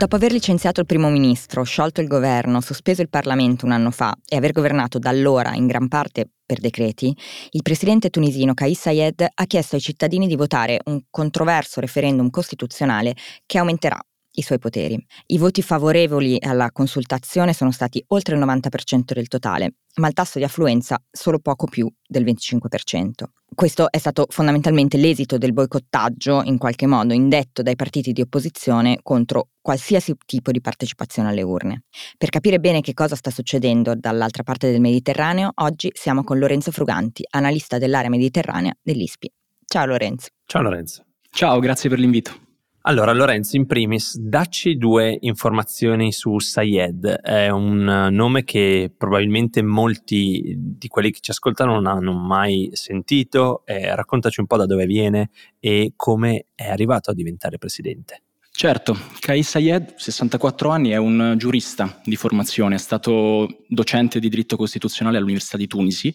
Dopo aver licenziato il primo ministro, sciolto il governo, sospeso il Parlamento un anno fa e aver governato da allora in gran parte per decreti, il presidente tunisino Kais Sayed ha chiesto ai cittadini di votare un controverso referendum costituzionale che aumenterà i suoi poteri. I voti favorevoli alla consultazione sono stati oltre il 90% del totale, ma il tasso di affluenza solo poco più del 25%. Questo è stato fondamentalmente l'esito del boicottaggio, in qualche modo indetto dai partiti di opposizione contro qualsiasi tipo di partecipazione alle urne. Per capire bene che cosa sta succedendo dall'altra parte del Mediterraneo, oggi siamo con Lorenzo Fruganti, analista dell'area mediterranea dell'ISPI. Ciao Lorenzo. Ciao Lorenzo. Ciao, grazie per l'invito. Allora, Lorenzo, in primis, dacci due informazioni su Sayed. È un nome che probabilmente molti di quelli che ci ascoltano non hanno mai sentito. Eh, raccontaci un po' da dove viene e come è arrivato a diventare presidente. Certo, Kais Sayed, 64 anni, è un giurista di formazione, è stato docente di diritto costituzionale all'Università di Tunisi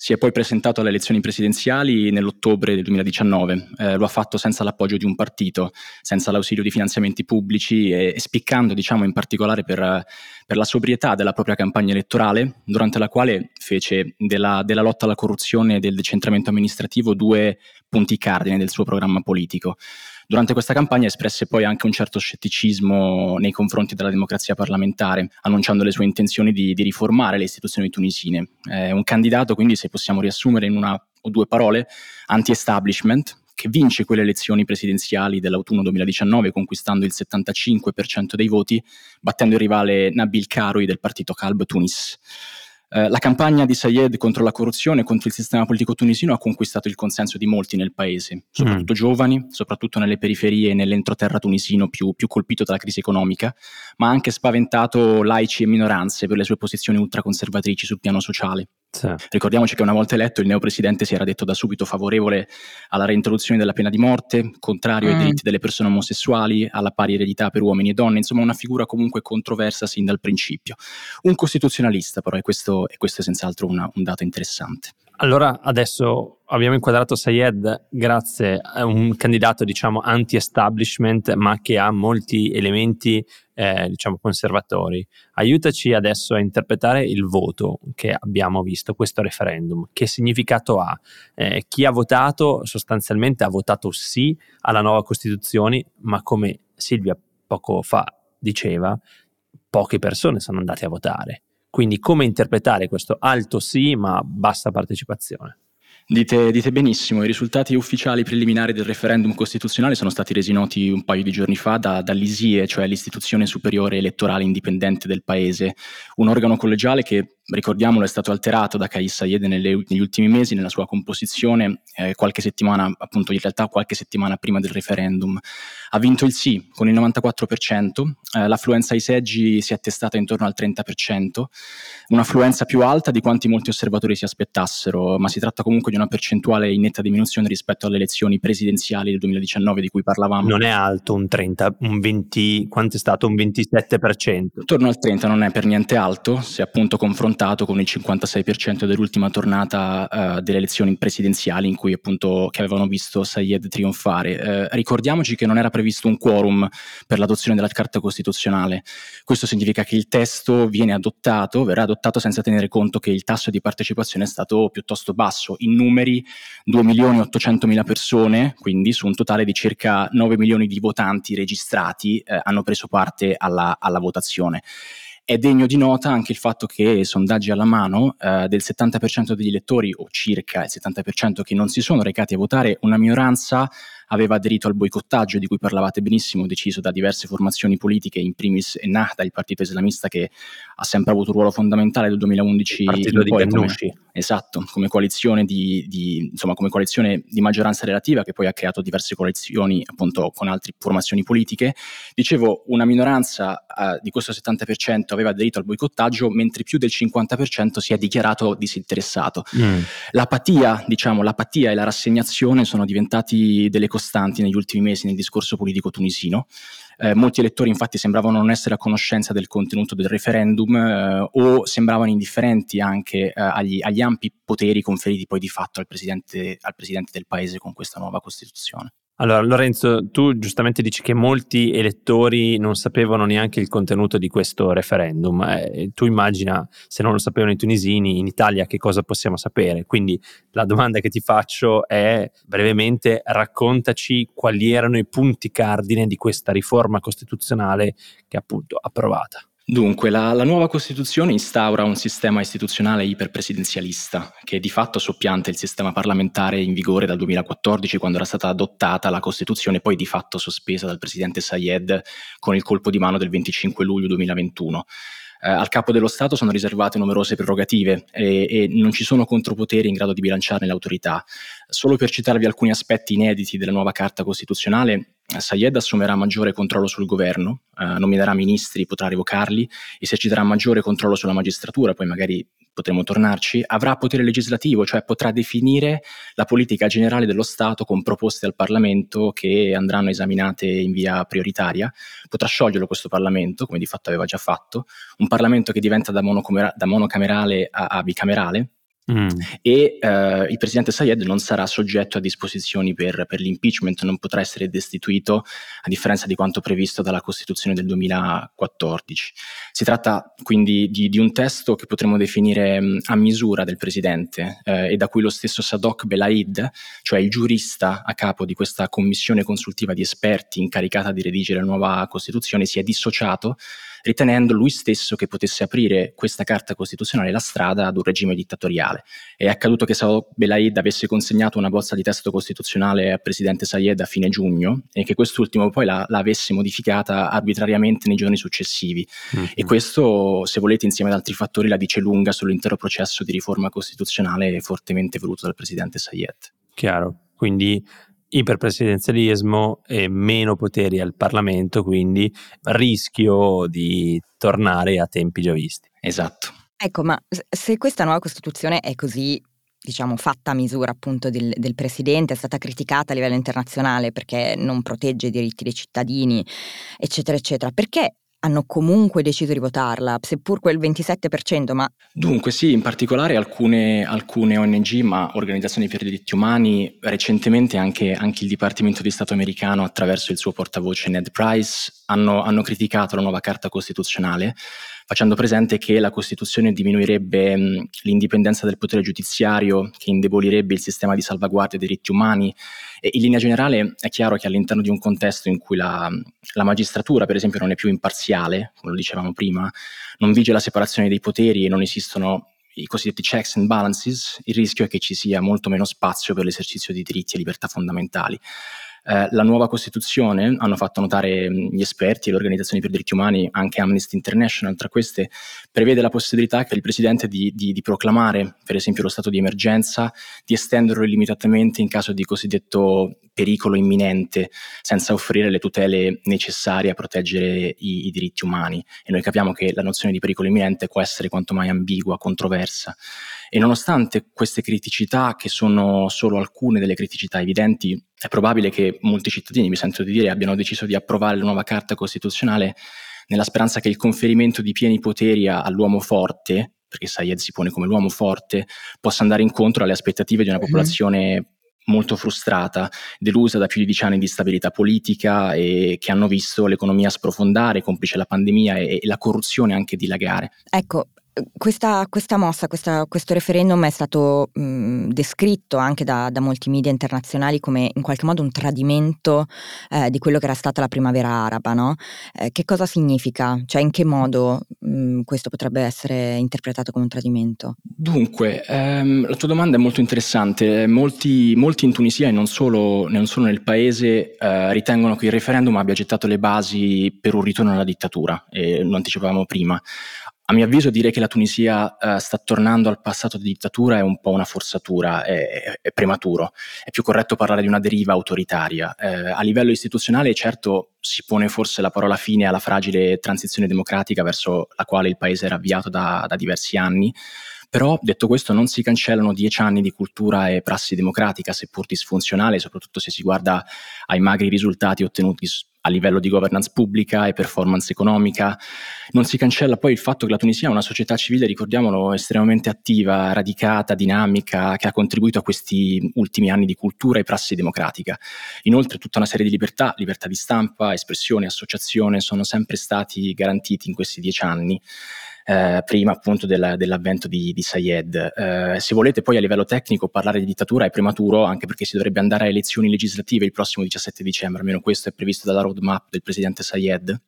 si è poi presentato alle elezioni presidenziali nell'ottobre del 2019, eh, lo ha fatto senza l'appoggio di un partito, senza l'ausilio di finanziamenti pubblici e, e spiccando diciamo in particolare per, per, la sobrietà della propria campagna elettorale, durante la quale fece della, della lotta alla corruzione e del decentramento amministrativo due punti cardine del suo programma politico. Durante questa campagna espresse poi anche un certo scetticismo nei confronti della democrazia parlamentare, annunciando le sue intenzioni di, di riformare le istituzioni tunisine. È un candidato, quindi, se possiamo riassumere in una o due parole, anti-establishment, che vince quelle elezioni presidenziali dell'autunno 2019 conquistando il 75% dei voti, battendo il rivale Nabil Karoui del partito Calb Tunis. Eh, la campagna di Sayed contro la corruzione e contro il sistema politico tunisino ha conquistato il consenso di molti nel paese, soprattutto mm. giovani, soprattutto nelle periferie e nell'entroterra tunisino più, più, colpito dalla crisi economica, ma ha anche spaventato laici e minoranze per le sue posizioni ultraconservatrici sul piano sociale. Sì. Ricordiamoci che una volta eletto il neopresidente si era detto da subito favorevole alla reintroduzione della pena di morte, contrario mm. ai diritti delle persone omosessuali, alla pari eredità per uomini e donne, insomma una figura comunque controversa sin dal principio. Un costituzionalista però, e questo, e questo è senz'altro una, un dato interessante. Allora adesso abbiamo inquadrato Sayed grazie a un candidato diciamo anti-establishment ma che ha molti elementi eh, diciamo conservatori. Aiutaci adesso a interpretare il voto che abbiamo visto, questo referendum. Che significato ha? Eh, chi ha votato sostanzialmente ha votato sì alla nuova Costituzione ma come Silvia poco fa diceva, poche persone sono andate a votare. Quindi come interpretare questo alto sì ma bassa partecipazione? Dite, dite, benissimo, i risultati ufficiali preliminari del referendum costituzionale sono stati resi noti un paio di giorni fa da, dall'ISIE, cioè l'istituzione superiore elettorale indipendente del paese, un organo collegiale che ricordiamolo, è stato alterato da Kais Sayed negli ultimi mesi nella sua composizione, eh, qualche settimana, appunto in realtà qualche settimana prima del referendum. Ha vinto il sì con il 94%, eh, l'affluenza ai seggi si è attestata intorno al 30%, un'affluenza più alta di quanti molti osservatori si aspettassero, ma si tratta comunque di una percentuale in netta diminuzione rispetto alle elezioni presidenziali del 2019 di cui parlavamo. Non è alto un 30, un 20, quanto è stato? Un 27%? Intorno al 30 non è per niente alto, se appunto confrontato con il 56% dell'ultima tornata uh, delle elezioni presidenziali in cui appunto che avevano visto Sayed trionfare. Uh, ricordiamoci che non era previsto un quorum per l'adozione della Carta Costituzionale. Questo significa che il testo viene adottato, verrà adottato senza tenere conto che il tasso di partecipazione è stato piuttosto basso. In numeri 2 milioni e 800 mila persone, quindi su un totale di circa 9 milioni di votanti registrati, eh, hanno preso parte alla, alla votazione. È degno di nota anche il fatto che sondaggi alla mano eh, del 70% degli elettori, o circa il 70% che non si sono recati a votare, una minoranza aveva aderito al boicottaggio di cui parlavate benissimo, deciso da diverse formazioni politiche, in primis Ennahda, il partito islamista che ha sempre avuto un ruolo fondamentale dal 2011 il partito in poi, di come, esatto, come coalizione di, di, insomma, come coalizione di maggioranza relativa che poi ha creato diverse coalizioni appunto con altre formazioni politiche. Dicevo, una minoranza uh, di questo 70% aveva aderito al boicottaggio, mentre più del 50% si è dichiarato disinteressato. Mm. L'apatia, diciamo, l'apatia e la rassegnazione sono diventati delle costanti negli ultimi mesi nel discorso politico tunisino. Eh, molti elettori infatti sembravano non essere a conoscenza del contenuto del referendum eh, o sembravano indifferenti anche eh, agli, agli, ampi poteri conferiti poi di fatto al presidente, al presidente del paese con questa nuova Costituzione. Allora, Lorenzo, tu giustamente dici che molti elettori non sapevano neanche il contenuto di questo referendum. Eh, tu immagina, se non lo sapevano i tunisini, in Italia che cosa possiamo sapere? Quindi la domanda che ti faccio è brevemente raccontaci quali erano i punti cardine di questa riforma costituzionale che appunto approvata. Dunque, la, la, nuova Costituzione instaura un sistema istituzionale iperpresidenzialista che di fatto soppianta il sistema parlamentare in vigore dal 2014 quando era stata adottata la Costituzione poi di fatto sospesa dal presidente Sayed con il colpo di mano del 25 luglio 2021 eh, al capo dello Stato sono riservate numerose prerogative e, e, non ci sono contropoteri in grado di bilanciarne l'autorità. Solo per citarvi alcuni aspetti inediti della nuova Carta Costituzionale, Sayed assumerà maggiore controllo sul governo, eh, nominerà ministri, potrà revocarli, eserciterà maggiore controllo sulla magistratura, poi magari potremo tornarci, avrà potere legislativo, cioè potrà definire la politica generale dello Stato con proposte al Parlamento che andranno esaminate in via prioritaria, potrà scioglierlo questo Parlamento, come di fatto aveva già fatto, un Parlamento che diventa da, da monocamerale a, a bicamerale, Mm. e uh, il presidente Sayed non sarà soggetto a disposizioni per, per, l'impeachment, non potrà essere destituito a differenza di quanto previsto dalla Costituzione del 2014. Si tratta quindi di, di un testo che potremmo definire um, a misura del presidente uh, e da cui lo stesso Sadok Belaid, cioè il giurista a capo di questa commissione consultiva di esperti incaricata di redigere la nuova Costituzione, si è dissociato ritenendo lui stesso che potesse aprire questa carta costituzionale la strada ad un regime dittatoriale. È accaduto che Saad Belaid avesse consegnato una bozza di testo costituzionale al presidente Sayed a fine giugno e che quest'ultimo poi la, la avesse modificata arbitrariamente nei giorni successivi. Mm-hmm. E questo, se volete, insieme ad altri fattori, la dice lunga sull'intero processo di riforma costituzionale fortemente voluto dal presidente Sayed. Chiaro. Quindi iperpresidenzialismo e meno poteri al Parlamento, quindi rischio di tornare a tempi già visti. Esatto. Ecco, ma se questa nuova Costituzione è così diciamo, fatta a misura appunto del, del, presidente, è stata criticata a livello internazionale perché non protegge i diritti dei cittadini, eccetera, eccetera. Perché hanno comunque deciso di votarla, seppur quel 27%, ma... Dunque sì, in particolare alcune, alcune ONG, ma organizzazioni per i diritti umani, recentemente anche, anche, il Dipartimento di Stato americano attraverso il suo portavoce Ned Price, hanno, hanno criticato la nuova Carta Costituzionale facendo presente che la Costituzione diminuirebbe mh, l'indipendenza del potere giudiziario, che indebolirebbe il sistema di salvaguardia dei diritti umani. E in linea generale è chiaro che all'interno di un contesto in cui la, la magistratura, per esempio, non è più imparziale, come lo dicevamo prima, non vige la separazione dei poteri e non esistono i cosiddetti checks and balances, il rischio è che ci sia molto meno spazio per l'esercizio di diritti e libertà fondamentali. Eh, la nuova Costituzione, hanno fatto notare gli esperti e le organizzazioni per i diritti umani, anche Amnesty International, tra queste, prevede la possibilità per il Presidente di, di, di proclamare, per esempio, lo stato di emergenza, di estenderlo illimitatamente in caso di cosiddetto pericolo imminente, senza offrire le tutele necessarie a proteggere i, i diritti umani. E noi capiamo che la nozione di pericolo imminente può essere quanto mai ambigua, controversa. E nonostante queste criticità, che sono solo alcune delle criticità evidenti, è probabile che molti cittadini, mi sento di dire, abbiano deciso di approvare la nuova Carta Costituzionale nella speranza che il conferimento di pieni poteri all'uomo forte, perché Sayed si pone come l'uomo forte, possa andare incontro alle aspettative di una mhm. popolazione molto frustrata, delusa da più di dieci anni di stabilità politica e che hanno visto l'economia sprofondare, complice la pandemia e, e la corruzione anche dilagare. Ecco, questa, questa mossa, questa, questo referendum è stato mh, descritto anche da, da, molti media internazionali come in qualche modo un tradimento eh, di quello che era stata la primavera araba, no? eh, che cosa significa? Cioè in che modo mh, questo potrebbe essere interpretato come un tradimento? Dunque, ehm, la tua domanda è molto interessante. Molti, molti in Tunisia e non solo, non solo nel paese eh, ritengono che il referendum abbia gettato le basi per un ritorno alla dittatura, e lo anticipavamo prima. A mio avviso dire che la Tunisia uh, sta tornando al passato di dittatura è un po' una forzatura, è, è prematuro. È più corretto parlare di una deriva autoritaria. Eh, a livello istituzionale certo si pone forse la parola fine alla fragile transizione democratica verso la quale il paese era avviato da, da diversi anni, però, detto questo, non si cancellano dieci anni di cultura e prassi democratica, seppur disfunzionale, soprattutto se si guarda ai magri risultati ottenuti a livello di governance pubblica e performance economica. Non si cancella poi il fatto che la Tunisia è una società civile, ricordiamolo, estremamente attiva, radicata, dinamica, che ha contribuito a questi ultimi anni di cultura e prassi democratica. Inoltre tutta una serie di libertà, libertà di stampa, espressione, associazione, sono sempre stati garantiti in questi dieci anni eh, prima appunto della, dell'avvento di, di Sayed. Eh, se volete poi a livello tecnico parlare di dittatura è prematuro, anche perché si dovrebbe andare a elezioni legislative il prossimo 17 dicembre, almeno questo è previsto dalla roadmap del presidente Sayed.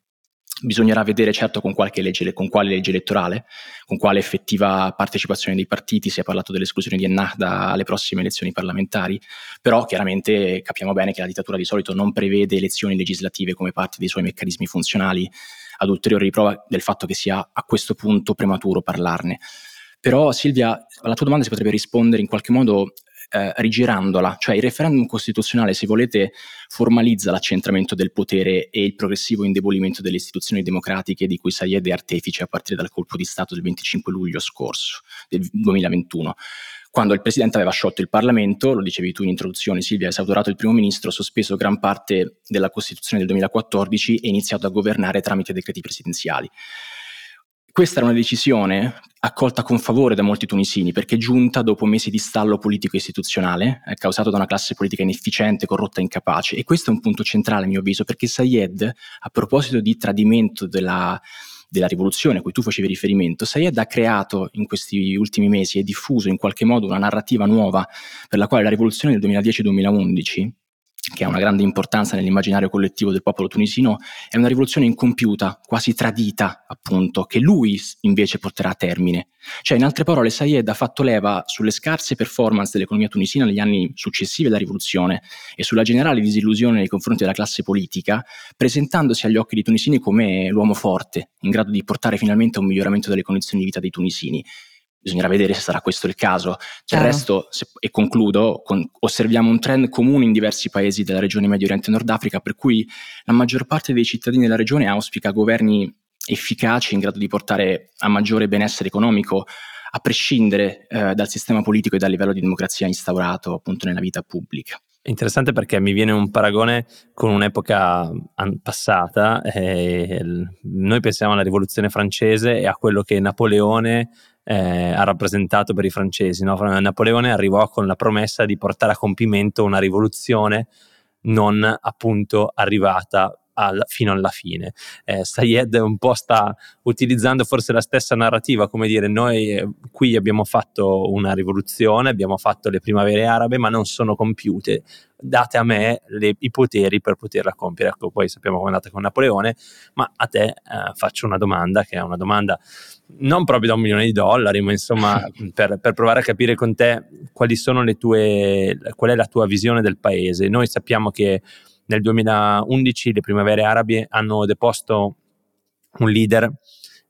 Bisognerà vedere certo con, legge, con, quale legge elettorale, con quale effettiva partecipazione dei partiti, si è parlato dell'esclusione di Ennahda alle prossime elezioni parlamentari, però chiaramente capiamo bene che la dittatura di solito non prevede elezioni legislative come parte dei suoi meccanismi funzionali, ad ulteriore riprova del fatto che sia a questo punto prematuro parlarne. Però Silvia, alla tua domanda si potrebbe rispondere in qualche modo eh, rigirandola, cioè il referendum costituzionale, se volete, formalizza l'accentramento del potere e il progressivo indebolimento delle istituzioni democratiche di cui Sayed è artefice a partire dal colpo di Stato del 25 luglio scorso, del 2021 quando il Presidente aveva sciolto il Parlamento, lo dicevi tu in introduzione Silvia, ha esautorato il primo ministro, sospeso gran parte della Costituzione del 2014 e iniziato a governare tramite decreti presidenziali. Questa era una decisione accolta con favore da molti tunisini perché giunta dopo mesi di stallo politico istituzionale, eh, causato da una classe politica inefficiente, corrotta e incapace. E questo è un punto centrale a mio avviso perché Sayed, a proposito di tradimento della, della rivoluzione a cui tu facevi riferimento, Sayed ha creato in questi ultimi mesi e diffuso in qualche modo una narrativa nuova per la quale la rivoluzione del 2010-2011 che ha una grande importanza nell'immaginario collettivo del popolo tunisino, è una rivoluzione incompiuta, quasi tradita, appunto, che lui invece porterà a termine. Cioè, in altre parole, Sayed ha fatto leva sulle scarse performance dell'economia tunisina negli anni successivi alla rivoluzione e sulla generale disillusione nei confronti della classe politica, presentandosi agli occhi dei tunisini come l'uomo forte, in grado di portare finalmente a un miglioramento delle condizioni di vita dei tunisini bisognerà vedere se sarà questo il caso. Del ah. resto, se, e concludo, con, osserviamo un trend comune in diversi paesi della regione Medio Oriente e Nord Africa, per cui la maggior parte dei cittadini della regione auspica governi efficaci in grado di portare a maggiore benessere economico, a prescindere eh, dal sistema politico e dal livello di democrazia instaurato appunto nella vita pubblica. Interessante perché mi viene un paragone con un'epoca passata. Eh, noi pensiamo alla rivoluzione francese e a quello che Napoleone eh, ha rappresentato per i francesi. No? Napoleone arrivò con la promessa di portare a compimento una rivoluzione non appunto arrivata al, fino alla fine. Eh, Sayed un po' sta utilizzando forse la stessa narrativa, come dire noi eh, qui abbiamo fatto una rivoluzione, abbiamo fatto le primavere arabe, ma non sono compiute, date a me le, i poteri per poterla compiere. Ecco, poi sappiamo come è andata con Napoleone, ma a te eh, faccio una domanda che è una domanda non proprio da un milione di dollari, ma insomma per, per, provare a capire con te quali sono le tue, qual è la tua visione del paese. Noi sappiamo che nel 2011 le primavere arabe hanno deposto un leader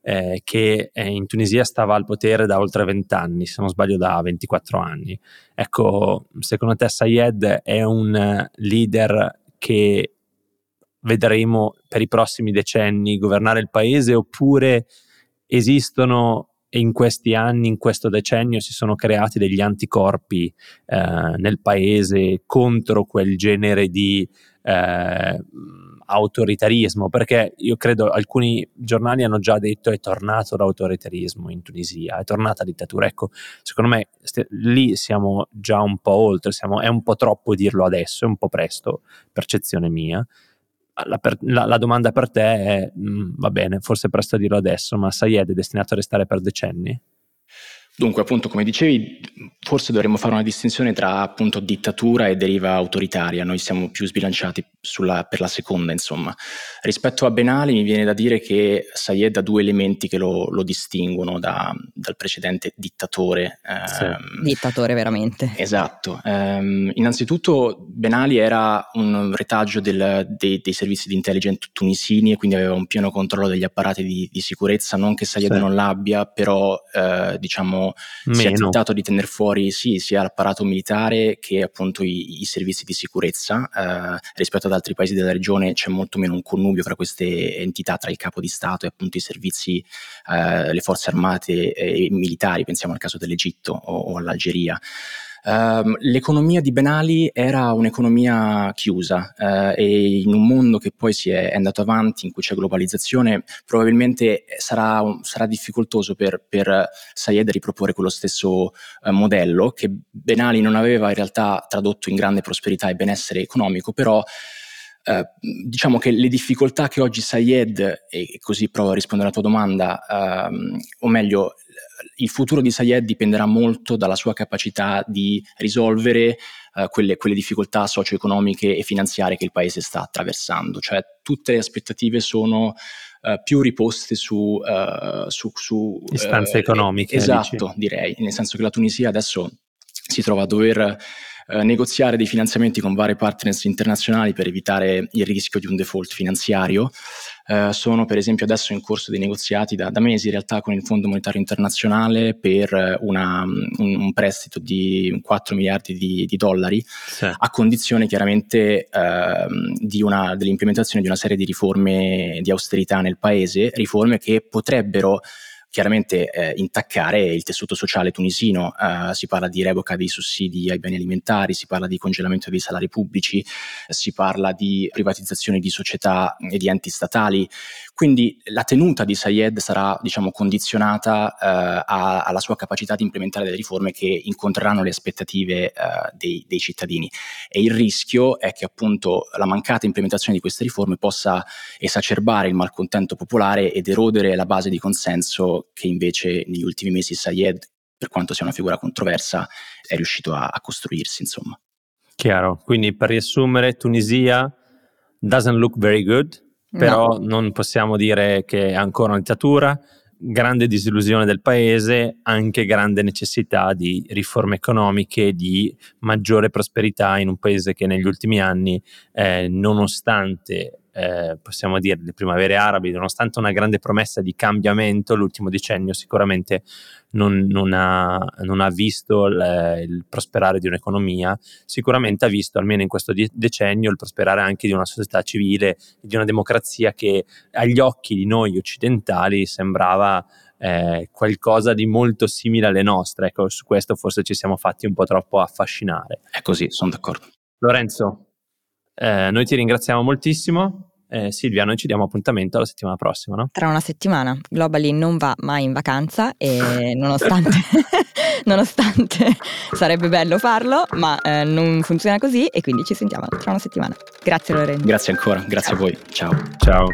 eh, che eh, in Tunisia stava al potere da oltre 20 anni, se non sbaglio da 24 anni. Ecco, secondo te Sayed è un leader che vedremo per i prossimi decenni governare il paese oppure esistono in questi anni, in questo decennio, si sono creati degli anticorpi eh, nel paese contro quel genere di eh, autoritarismo, perché io credo alcuni giornali hanno già detto è tornato l'autoritarismo in Tunisia, è tornata la dittatura. Ecco, secondo me st- lì siamo già un po' oltre, siamo, è un po' troppo dirlo adesso, è un po' presto, percezione mia la, per, la, la, domanda per te è, mh, mm, va bene, forse è presto a dirlo adesso, ma Sayed è destinato a restare per decenni? Dunque, appunto, come dicevi, forse dovremmo fare una distinzione tra appunto dittatura e deriva autoritaria. Noi siamo più sbilanciati sulla, per la seconda, insomma. Rispetto a Ben Ali, mi viene da dire che Sayed ha due elementi che lo, lo distinguono da, dal precedente dittatore. Sì. Um, dittatore, veramente. Esatto. Um, innanzitutto, Ben Ali era un retaggio del, dei, dei, servizi di intelligence tunisini e quindi aveva un pieno controllo degli apparati di, di sicurezza. Non che Sayed sì. non l'abbia, però, uh, diciamo Meno. si è tentato di tenere fuori sì, sia l'apparato militare che appunto i, i servizi di sicurezza. Eh, rispetto ad altri paesi della regione c'è molto meno un connubio fra queste entità, tra il capo di Stato e appunto i servizi, eh, le forze armate e militari, pensiamo al caso dell'Egitto o, o all'Algeria. Uh, l'economia di Benali era un'economia chiusa uh, e in un mondo che poi si è, è, andato avanti, in cui c'è globalizzazione, probabilmente sarà, sarà difficoltoso per, per Sayed riproporre quello stesso uh, modello che Benali non aveva in realtà tradotto in grande prosperità e benessere economico, però Uh, diciamo che le difficoltà che oggi Sayed, e così provo a rispondere alla tua domanda, uh, o meglio, il futuro di Sayed dipenderà molto dalla sua capacità di risolvere uh, quelle, quelle, difficoltà socio-economiche e finanziarie che il paese sta attraversando. Cioè tutte le aspettative sono Uh, più riposte su, uh, su, su istanze uh, economiche. Esatto, dici. direi, nel senso che la Tunisia adesso si trova a dover eh, negoziare dei finanziamenti con vari partners internazionali per evitare il rischio di un default finanziario. Uh, sono per esempio adesso in corso dei negoziati da, da, mesi in realtà con il Fondo Monetario Internazionale per una, un, un, prestito di 4 miliardi di, di dollari sì. a condizione chiaramente uh, di una, dell'implementazione di una serie di riforme di austerità nel paese, riforme che potrebbero chiaramente eh, intaccare il tessuto sociale tunisino. Uh, si parla di revoca dei sussidi ai beni alimentari, si parla di congelamento dei salari pubblici, si parla di privatizzazione di società e di enti statali. Quindi la tenuta di Sayed sarà diciamo, condizionata uh, a, alla sua capacità di implementare delle riforme che incontreranno le aspettative uh, dei, dei, cittadini. E il rischio è che appunto la mancata implementazione di queste riforme possa esacerbare il malcontento popolare ed erodere la base di consenso che invece negli ultimi mesi Sayed, per quanto sia una figura controversa, è riuscito a, a costruirsi. Insomma. Chiaro, quindi per riassumere, Tunisia doesn't look very good però no. non possiamo dire che è ancora una dittatura, grande disillusione del paese, anche grande necessità di riforme economiche, di maggiore prosperità in un paese che negli ultimi anni, eh, nonostante eh, possiamo dire le primavere arabe, nonostante una grande promessa di cambiamento, l'ultimo decennio sicuramente non, non, ha, non ha, visto il, il, prosperare di un'economia, sicuramente ha visto, almeno in questo decennio, il prosperare anche di una società civile, di una democrazia che agli occhi di noi occidentali sembrava eh, qualcosa di molto simile alle nostre. Ecco, su questo forse ci siamo fatti un po' troppo affascinare. È così, sono d'accordo. Lorenzo, eh, noi ti ringraziamo moltissimo. Eh, Silvia, noi ci diamo appuntamento la settimana prossima, no? Tra una settimana. Globally non va mai in vacanza e nonostante, nonostante sarebbe bello farlo, ma eh, non funziona così e quindi ci sentiamo tra una settimana. Grazie Lorenzo. Grazie ancora, grazie Ciao. a voi. Ciao. Ciao.